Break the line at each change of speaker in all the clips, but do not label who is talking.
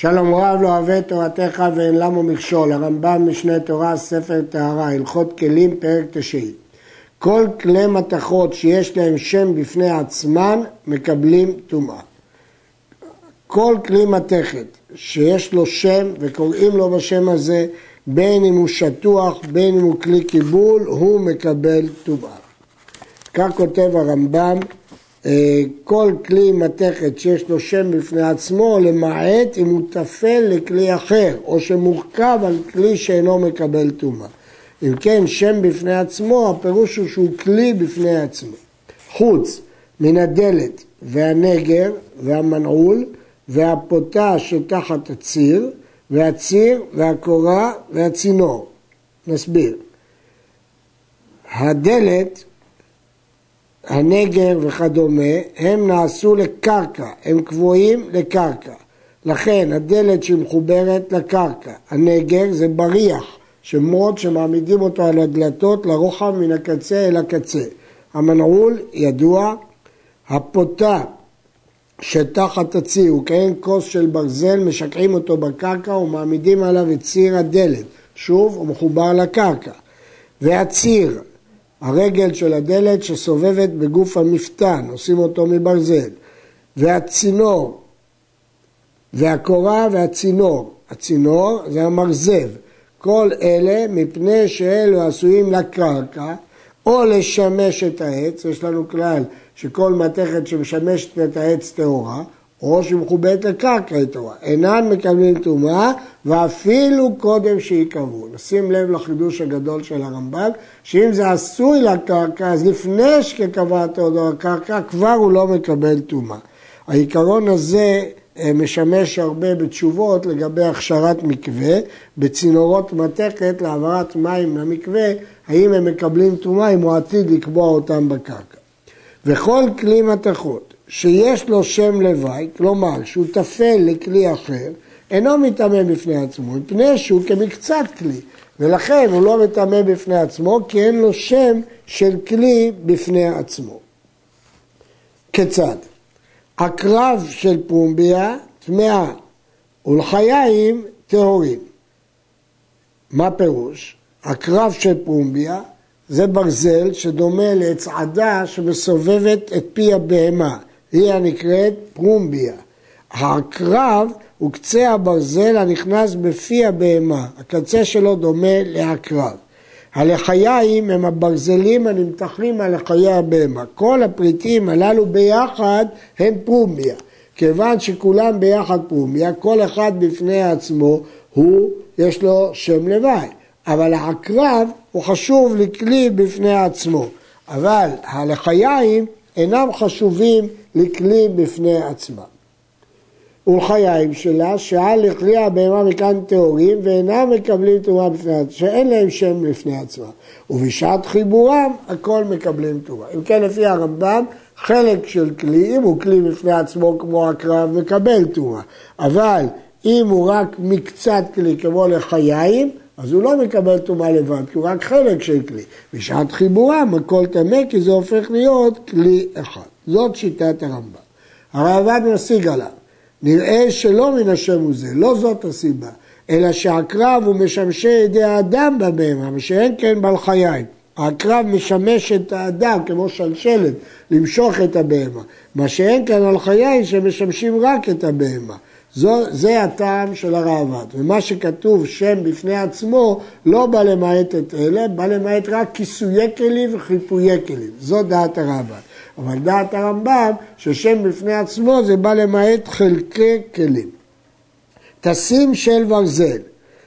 שלום רב לא אוהב את תורתך ואין למה מכשול, הרמב"ם משנה תורה, ספר טהרה, הלכות כלים, פרק תשעי. כל כלי מתכות שיש להם שם בפני עצמן מקבלים טומאה. כל כלי מתכת שיש לו שם וקוראים לו בשם הזה, בין אם הוא שטוח, בין אם הוא כלי קיבול, הוא מקבל טומאה. כך כותב הרמב"ם כל כלי מתכת שיש לו שם בפני עצמו, למעט אם הוא טפל לכלי אחר, או שמורכב על כלי שאינו מקבל טומאה. אם כן, שם בפני עצמו, הפירוש הוא שהוא כלי בפני עצמו. חוץ מן הדלת והנגר והמנעול והפותה שתחת הציר, והציר והקורה והצינור. נסביר. הדלת הנגר וכדומה, הם נעשו לקרקע, הם קבועים לקרקע. לכן הדלת שהיא מחוברת לקרקע, הנגר זה בריח, שמות שמעמידים אותו על הדלתות לרוחב מן הקצה אל הקצה. המנעול ידוע, הפותה שתחת הציר הוא כהן כוס של ברזל, משקעים אותו בקרקע ומעמידים עליו את ציר הדלת. שוב, הוא מחובר לקרקע. והציר, הרגל של הדלת שסובבת בגוף המפתן, עושים אותו מברזל, והצינור, והקורה והצינור, הצינור זה המרזב, כל אלה מפני שאלו עשויים לקרקע או לשמש את העץ, יש לנו כלל שכל מתכת שמשמשת את העץ טהורה, או שמכובדת לקרקע היא טהורה, אינן מקבלים טומאה ואפילו קודם שיקבעו. נשים לב לחידוש הגדול של הרמב"ם, שאם זה עשוי לקרקע, אז לפני שקבעת אותו לקרקע, כבר הוא לא מקבל טומאה. העיקרון הזה אה, משמש הרבה בתשובות לגבי הכשרת מקווה, בצינורות מתכת להעברת מים למקווה, האם הם מקבלים טומאה אם הוא עתיד לקבוע אותם בקרקע. וכל כלי מתכות שיש לו שם לוואי, כלומר שהוא טפל לכלי אחר, אינו מטמא בפני עצמו, מפני שהוא כמקצת כלי, ולכן הוא לא מטמא בפני עצמו, כי אין לו שם של כלי בפני עצמו. כיצד? הקרב של פומביה טמאה ולחיים טהורים. מה פירוש? הקרב של פומביה זה ברזל שדומה לצעדה שמסובבת את פי הבהמה. היא הנקראת פרומביה. הקרב הוא קצה הברזל הנכנס בפי הבהמה, הקצה שלו דומה לעקרב. הלחיים הם הברזלים הנמתחים על לחיי הבהמה. כל הפריטים הללו ביחד הם פרומיה. כיוון שכולם ביחד פרומיה, כל אחד בפני עצמו הוא, יש לו שם לוואי. אבל העקרב הוא חשוב לכלי בפני עצמו. אבל הלחיים אינם חשובים לכלי בפני עצמם. ולחיים שלה, שעל לכלי הבהמה מכאן טהורים ואינם מקבלים טומאה בפני עצמם, שאין להם שם בפני עצמם. ובשעת חיבורם הכל מקבלים טומאה. אם כן, לפי הרמב"ם, חלק של כלי, אם הוא כלי בפני עצמו כמו הקרב, מקבל טומאה. אבל אם הוא רק מקצת כלי כמו לחיים, אז הוא לא מקבל טומאה לבד, כי הוא רק חלק של כלי. בשעת חיבורם הכל טמא, כי זה הופך להיות כלי אחד. זאת שיטת הרמב"ם. הרעב"ד משיג עליו, נראה שלא מן השם הוא זה, לא זאת הסיבה, אלא שהקרב הוא משמשי ידי האדם בבהמה, ושאין כן בעל חיים. הקרב משמש את האדם כמו שלשלת, למשוך את הבהמה. מה שאין כאן על חיי שמשמשים רק את הבהמה. זו, זה הטעם של הראב"ד, ומה שכתוב שם בפני עצמו לא בא למעט את אלה, בא למעט רק כיסויי כלים וחיפויי כלים, זו דעת הראב"ד. אבל דעת הרמב"ם, ששם בפני עצמו זה בא למעט חלקי כלים. תסים של ברזל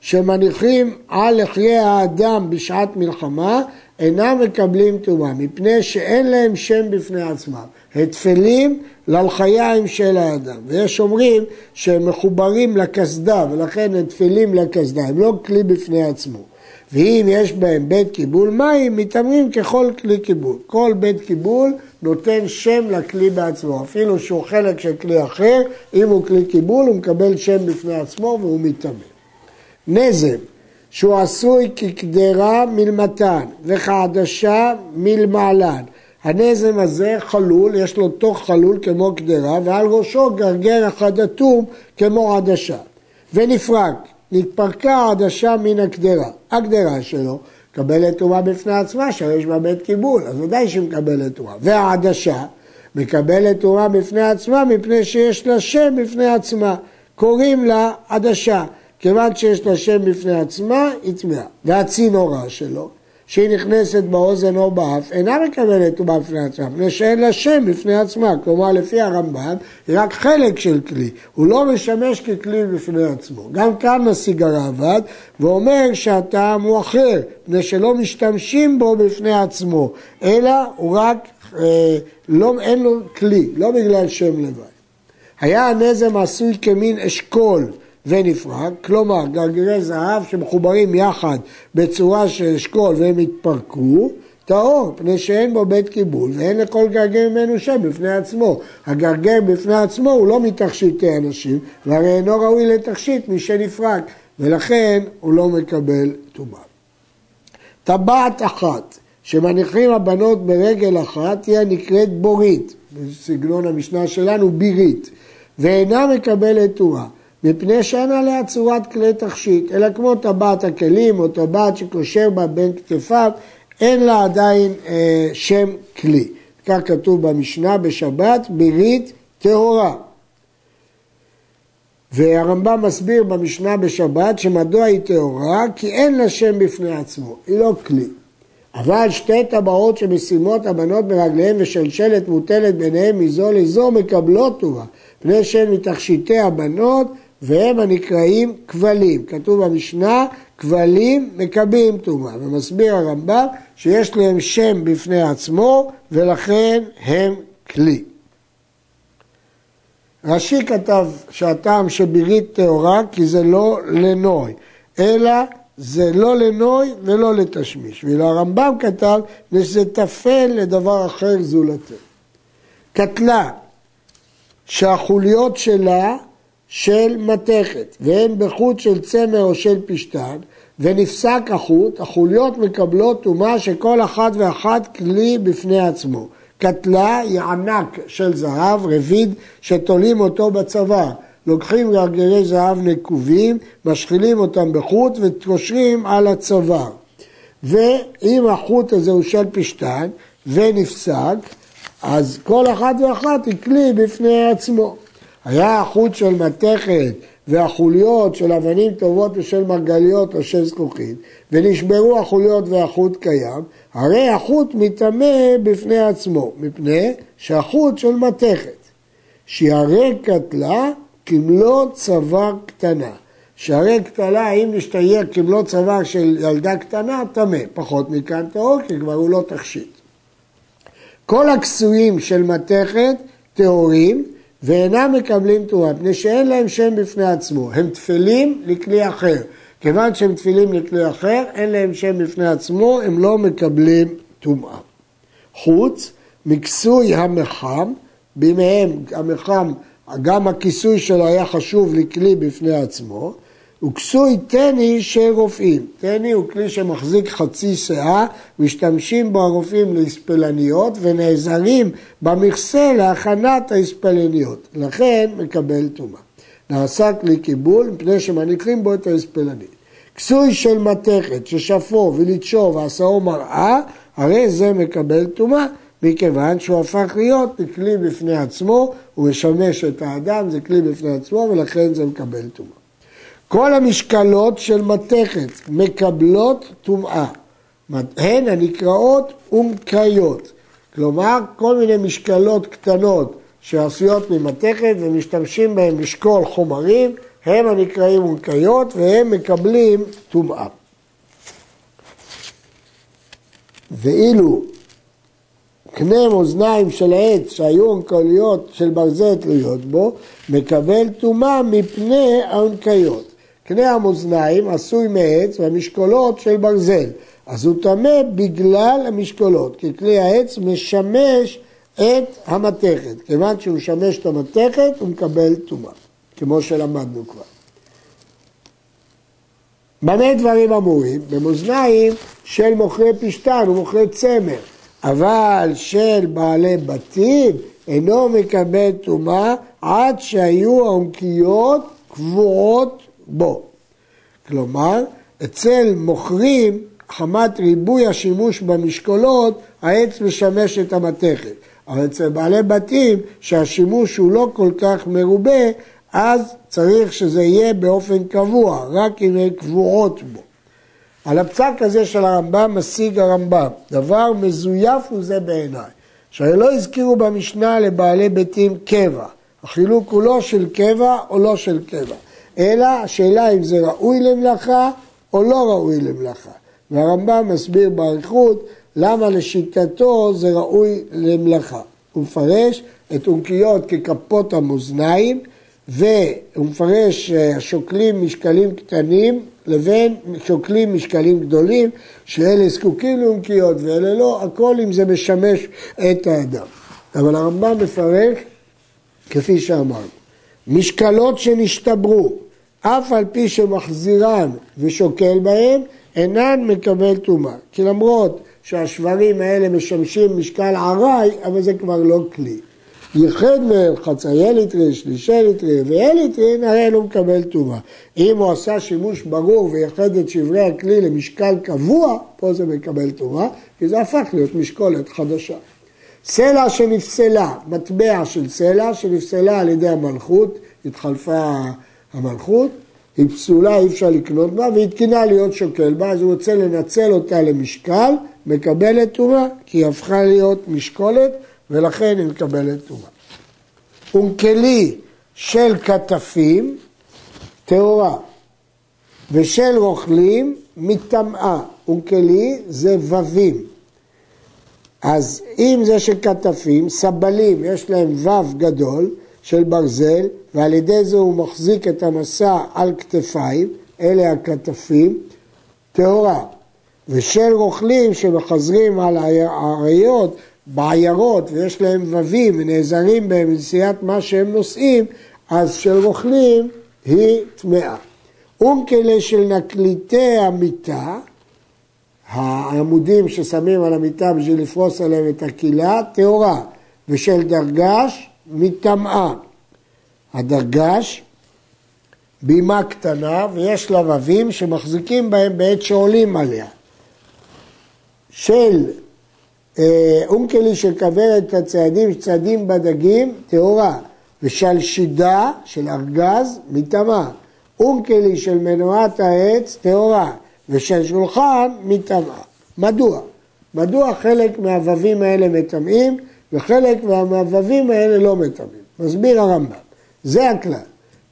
שמניחים על לחיי האדם בשעת מלחמה אינם מקבלים טומאה, מפני שאין להם שם בפני עצמם. התפלים ללחיים של האדם. ויש אומרים שהם מחוברים לקסדה, ולכן הם תפלים לקסדה, הם לא כלי בפני עצמו. ואם יש בהם בית קיבול מים, מתאמרים ככל כלי קיבול. כל בית קיבול נותן שם לכלי בעצמו, אפילו שהוא חלק של כלי אחר, אם הוא כלי קיבול הוא מקבל שם בפני עצמו והוא מתאמן. נזם, שהוא עשוי כקדרה מלמתן וכעדשה מלמעלן. הנזם הזה חלול, יש לו תוך חלול כמו קדרה, ועל ראשו גרגר אחד אטום כמו עדשה. ונפרק, נתפרקה העדשה מן הקדרה. הקדרה שלו מקבלת טומאה בפני עצמה, שהרי יש בה בית קיבול, אז ודאי שהיא מקבלת טומאה. והעדשה מקבלת טומאה בפני עצמה מפני שיש לה שם בפני עצמה. קוראים לה עדשה. כיוון שיש לה שם בפני עצמה, היא טמאה. והצינורה שלו, שהיא נכנסת באוזן או באף, אינה מקבלת טומאה בפני עצמה, מפני שאין לה שם בפני עצמה. כלומר, לפי הרמב"ם, היא רק חלק של כלי. הוא לא משמש ככלי בפני עצמו. גם כאן משיג הרעב"ד, ואומר שהטעם הוא אחר, מפני שלא משתמשים בו בפני עצמו, אלא הוא רק, אה, לא, אין לו כלי, לא בגלל שם לבד. היה הנזם עשוי כמין אשכול, ונפרק, כלומר גרגירי זהב שמחוברים יחד בצורה של אשכול והם התפרקו, טהור, פני שאין בו בית קיבול ואין לכל גרגר ממנו שם בפני עצמו. הגרגר בפני עצמו הוא לא מתכשיטי אנשים, והרי אינו ראוי לתכשיט משנפרק, ולכן הוא לא מקבל טומאה. טבעת אחת שמניחים הבנות ברגל אחת היא הנקראת בורית, בסגנון המשנה שלנו בירית, ואינה מקבלת טומאה. מפני שאין עליה צורת כלי תכשיט, אלא כמו טבעת הכלים או טבעת שקושר בה בין כתפיו, אין לה עדיין אה, שם כלי. כך כתוב במשנה בשבת, ברית טהורה. והרמב"ם מסביר במשנה בשבת שמדוע היא טהורה? כי אין לה שם בפני עצמו, היא לא כלי. אבל שתי טבעות שמשימות הבנות ברגליהן ושלשלת מוטלת ביניהן מזו לזו מקבלות טובה, פני שהן מתכשיטי הבנות והם הנקראים כבלים. כתוב במשנה, כבלים מקבלים טומאה. ומסביר הרמב"ם שיש להם שם בפני עצמו ולכן הם כלי. רש"י כתב שהטעם שבירית טהורה כי זה לא לנוי, אלא זה לא לנוי ולא לתשמיש. ואילו הרמב"ם כתב שזה טפל לדבר אחר זולתו. קטלה שהחוליות שלה של מתכת, והן בחוט של צמר או של פשתן, ונפסק החוט, החוליות מקבלות טומאה שכל אחת ואחת כלי בפני עצמו. קטלה היא ענק של זהב, רביד, שתולים אותו בצבא. לוקחים גרגרי זהב נקובים, משחילים אותם בחוט וקושרים על הצוואר. ואם החוט הזה הוא של פשתן ונפסק, אז כל אחת ואחת היא כלי בפני עצמו. היה החוט של מתכת והחוליות של אבנים טובות ושל מרגליות או של זכוכית, ונשברו החוליות והחוט קיים, הרי החוט מטמא בפני עצמו, מפני שהחוט של מתכת. שיערי קטלה כמלוא צוואר קטנה. שערי קטלה, אם נשתייר כמלוא צוואר של ילדה קטנה, טמא. פחות מכאן טהור, כי כבר הוא לא תכשיט. כל הכסויים של מתכת טהורים, ואינם מקבלים תרומה, מפני שאין להם שם בפני עצמו, הם תפלים לכלי אחר. כיוון שהם תפילים לכלי אחר, אין להם שם בפני עצמו, הם לא מקבלים טומאה. חוץ מכסוי המחם, בימיהם המחם, גם הכיסוי שלו היה חשוב לכלי בפני עצמו, הוא כסוי טני של רופאים. טני הוא כלי שמחזיק חצי שאה, משתמשים בו הרופאים להספלניות ונעזרים במכסה להכנת ההספלניות. לכן מקבל טומאה. נעשה כלי קיבול מפני שמניחים בו את ההספלנית. כסוי של מתכת ששפו ולדשו ועשאו מראה, הרי זה מקבל טומאה. מכיוון שהוא הפך להיות לכלי בפני עצמו, הוא משמש את האדם, זה כלי בפני עצמו ולכן זה מקבל טומאה. כל המשקלות של מתכת מקבלות טומאה, הן הנקראות אומקיות, כלומר כל מיני משקלות קטנות שעשויות ממתכת ומשתמשים בהן לשקול חומרים, הם הנקראים אומקיות והם מקבלים טומאה. ואילו קנה מאזניים של העץ שהיו אונקליות של ברזל תלויות בו, מקבל טומאה מפני האונקיות. קנה המאזניים עשוי מעץ והמשקולות של ברזל, אז הוא טמא בגלל המשקולות, כי כלי העץ משמש את המתכת. כיוון שהוא משמש את המתכת, הוא מקבל טומאה, כמו שלמדנו כבר. במה דברים אמורים? במאזניים של מוכרי פשטן ומוכרי צמר, אבל של בעלי בתים אינו מקבל טומאה עד שהיו העונקיות קבועות בו. כלומר, אצל מוכרים, חמת ריבוי השימוש במשקולות, העץ משמש את המתכת. אבל אצל בעלי בתים, שהשימוש הוא לא כל כך מרובה, אז צריך שזה יהיה באופן קבוע, רק אם הן קבועות בו. על הפסק הזה של הרמב"ם משיג הרמב"ם, דבר מזויף הוא זה בעיניי, שהרי לא הזכירו במשנה לבעלי ביתים קבע, החילוק הוא לא של קבע או לא של קבע, אלא השאלה אם זה ראוי למלאכה או לא ראוי למלאכה. והרמב"ם מסביר באריכות למה לשיטתו זה ראוי למלאכה. הוא מפרש את אונקיות ככפות המאזניים והוא מפרש שוקלים משקלים קטנים לבין שוקלים משקלים גדולים, שאלה זקוקים לאונקיות ואלה לא, הכל אם זה משמש את האדם. אבל הרמב"ם מפרש כפי שאמרנו. משקלות שנשתברו, אף על פי שמחזירן ושוקל בהם, אינן מקבל טומאה. כי למרות שהשברים האלה משמשים משקל עראי, אבל זה כבר לא כלי. ייחד מהם חצאי ליטרי, שלישי ליטרי ואליטרי, הרי הוא מקבל טומאה. אם הוא עשה שימוש ברור וייחד את שברי הכלי למשקל קבוע, פה זה מקבל טומאה, כי זה הפך להיות משקולת חדשה. סלע שנפסלה, מטבע של סלע שנפסלה על ידי המלכות, התחלפה המלכות, היא פסולה, אי אפשר לקנות בה, והיא תקינה להיות שוקל בה, אז הוא רוצה לנצל אותה למשקל, מקבלת טומאה, כי היא הפכה להיות משקולת, ולכן היא מקבלת טומאה. אונקלי של כתפים, טהורה, ושל רוכלים, מטמאה. אונקלי זה ווים. אז אם זה של כתפים, סבלים, יש להם וו גדול של ברזל, ועל ידי זה הוא מחזיק את המסע על כתפיים, אלה הכתפים, טהורה. ושל רוכלים שמחזרים על האריות בעיירות ויש להם ווים ונעזרים בהם לנשיאת מה שהם נושאים, אז של רוכלים היא טמאה. אונקלה של נקליטי המיטה, העמודים ששמים על המיטה בשביל לפרוס עליהם את הקהילה, טהורה, ושל דרגש, מטמאה. הדרגש, בימה קטנה, ויש לה ווים שמחזיקים בהם בעת שעולים עליה. של אה, אונקלי של כוורת הציידים שציידים בדגים, טהורה, ושל שידה של ארגז, מטמאה. אונקלי של מנועת העץ, טהורה, ושל שולחן, מטמאה. מדוע? מדוע חלק מהווים האלה מטמאים וחלק מהווים האלה לא מטמאים? מסביר הרמב"ם, זה הכלל.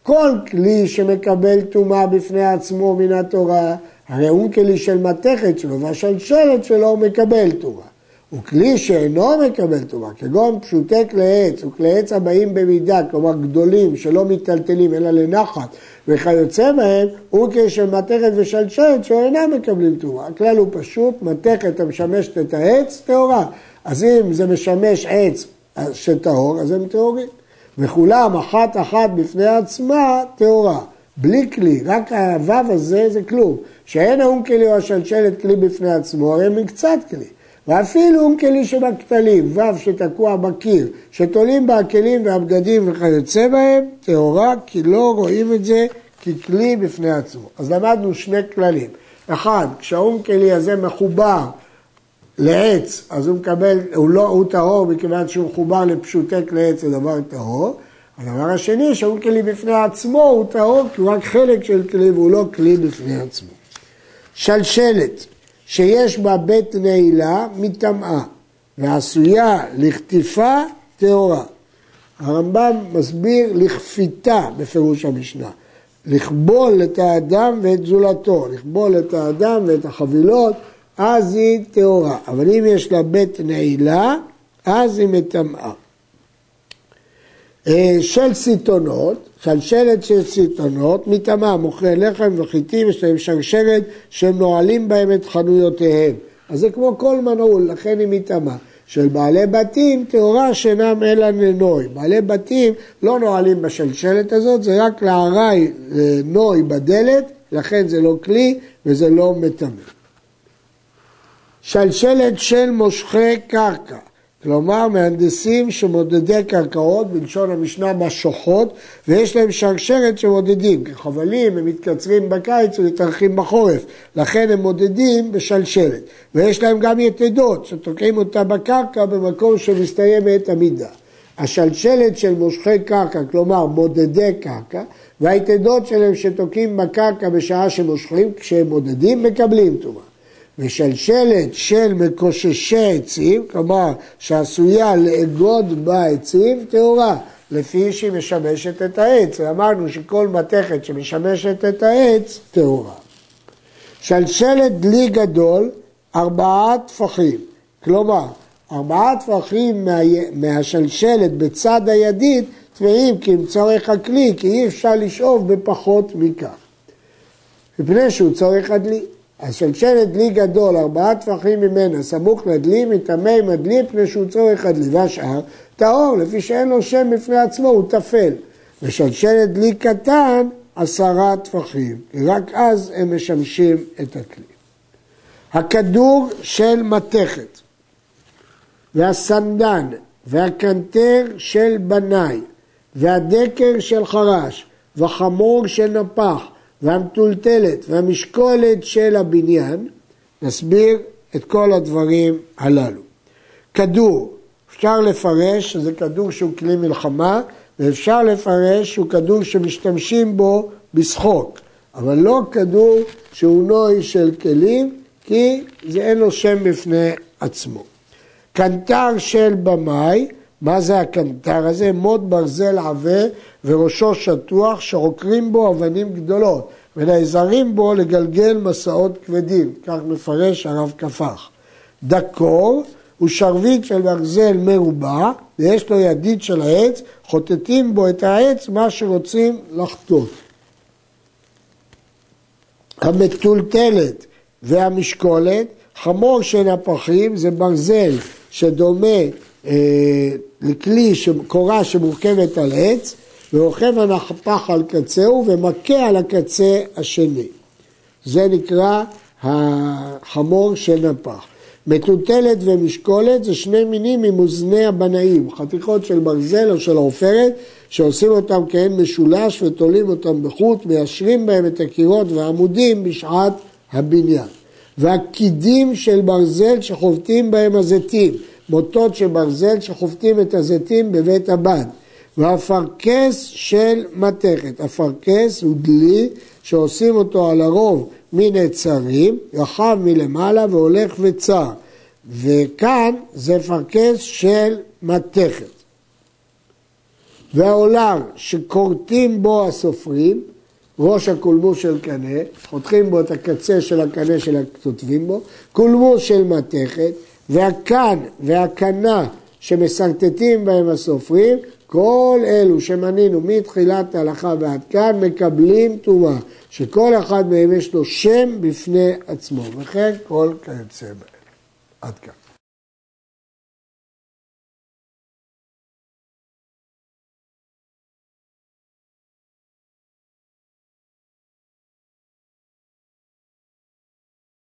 כל כלי שמקבל טומאה בפני עצמו מן התורה, הרי אונקלי של מתכת שלו והשלשלת שלו מקבל טומאה. וכלי שאינו מקבל טומאה, כגון פשוטי כלי עץ וכלי עץ הבאים במידה, כלומר גדולים שלא מיטלטלים אלא לנחת וכיוצא בהם, הוא כשל מתכת ושלשלת שאינם מקבלים טומאה. הכלל הוא פשוט, מתכת המשמשת את העץ, טהורה. אז אם זה משמש עץ שטהור, אז הם טהורים. וכולם אחת אחת בפני עצמה טהורה. בלי כלי, רק הוו הזה זה כלום. שאין האום כלי או השלשלת כלי בפני עצמו, הרי מקצת כלי. ואפילו כלי שבכתלים, וו שתקוע בקיר, שתולים בה הכלים והבגדים וכיוצא בהם, טהורה, כי לא רואים את זה ככלי בפני עצמו. אז למדנו שני כללים. אחד, כשהאונקלי הזה מחובר לעץ, אז הוא מקבל, הוא לא, הוא טהור מכיוון שהוא מחובר לפשוטי כלי עץ, זה דבר טהור. הדבר השני, שהאונקלי בפני עצמו הוא טהור כי הוא רק חלק של כלי והוא לא כלי בפני עצמו. שלשלת, שיש בה בית נעילה מטמאה ועשויה לכתיפה טהורה. הרמב"ם מסביר לכפיתה בפירוש המשנה, לכבול את האדם ואת זולתו, לכבול את האדם ואת החבילות, אז היא טהורה. אבל אם יש לה בית נעילה, אז היא מטמאה. אה, של סיטונות, שלשלת של סיטונות, מטמא, מוכרי לחם וחיטים, יש להם שרשרת שהם נועלים בהם את חנויותיהם. אז זה כמו כל מנעול, לכן היא מטמא. של בעלי בתים, טהורה שאינם אלא לנוי. בעלי בתים לא נועלים בשלשלת הזאת, זה רק לארעי נוי בדלת, לכן זה לא כלי וזה לא מטמא. שלשלת של מושכי קרקע. כלומר מהנדסים שמודדי קרקעות, בלשון המשנה משוחות, ויש להם שרשרת שמודדים, כחבלים הם מתקצרים בקיץ ומתארחים בחורף, לכן הם מודדים בשלשלת, ויש להם גם יתדות שתוקעים אותה בקרקע במקום שמסתיימת המידה. השלשלת של מושכי קרקע, כלומר מודדי קרקע, והיתדות שלהם שתוקעים בקרקע בשעה שמושכים, כשהם מודדים, מקבלים טומאה. ושלשלת של מקוששי עצים, כלומר שעשויה לאגוד בה עצים, טהורה, לפי שהיא משמשת את העץ. ואמרנו שכל מתכת שמשמשת את העץ, טהורה. שלשלת דלי גדול, ארבעה טפחים. כלומר, ארבעה טפחים מה... מהשלשלת בצד הידית טבעים כי אם צורך הכלי, כי אי אפשר לשאוב בפחות מכך. מפני שהוא צורך הדלי. אז שלשלת דלי גדול, ארבעה טפחים ממנה, סמוך לדלי, מטמא עם הדלי, פני שהוא צורך הדלי, והשאר טהור, לפי שאין לו שם בפני עצמו, הוא טפל. ושלשלת דלי קטן, עשרה טפחים, רק אז הם משמשים את הכלי. הכדור של מתכת, והסנדן, והקנטר של בנאי, והדקר של חרש, וחמור של נפח, והמטולטלת והמשקולת של הבניין, נסביר את כל הדברים הללו. כדור, אפשר לפרש שזה כדור שהוא כלי מלחמה, ואפשר לפרש שהוא כדור שמשתמשים בו בשחוק, אבל לא כדור שהוא נוי של כלים, כי זה אין לו שם בפני עצמו. קנטר של במאי, מה זה הקנטר הזה? מוט ברזל עבה וראשו שטוח שעוקרים בו אבנים גדולות ונעזרים בו לגלגל מסעות כבדים, כך מפרש הרב כפח. דקור הוא שרביט של ברזל מרובע ויש לו ידית של העץ, חוטטים בו את העץ מה שרוצים לחטות. המטולטלת והמשקולת, חמור של הפחים זה ברזל שדומה לכלי, קורה שמורכבת על עץ, ורוכב הנפח על קצהו ומכה על הקצה השני. זה נקרא החמור של נפח. מטוטלת ומשקולת זה שני מינים ממאזני הבנאים, חתיכות של ברזל או של עופרת שעושים אותם כהן משולש ותולים אותם בחוט, מיישרים בהם את הקירות והעמודים בשעת הבניין. והקידים של ברזל שחובטים בהם הזיתים, מוטות של ברזל שחובטים את הזיתים בבית הבד. והפרכס של מתכת, הפרכס הוא דלי שעושים אותו על הרוב מנצרים, רחב מלמעלה והולך וצר. וכאן זה פרכס של מתכת. והעולם שכורתים בו הסופרים, ראש הקולמוס של קנה, חותכים בו את הקצה של הקנה של הכותבים בו, קולמוס של מתכת, והקן והקנה שמשרטטים בהם הסופרים, כל אלו שמנינו מתחילת ההלכה ועד כאן מקבלים טומאה, שכל אחד מהם יש לו שם בפני עצמו, וכן כל כיוצא בהם. עד כאן.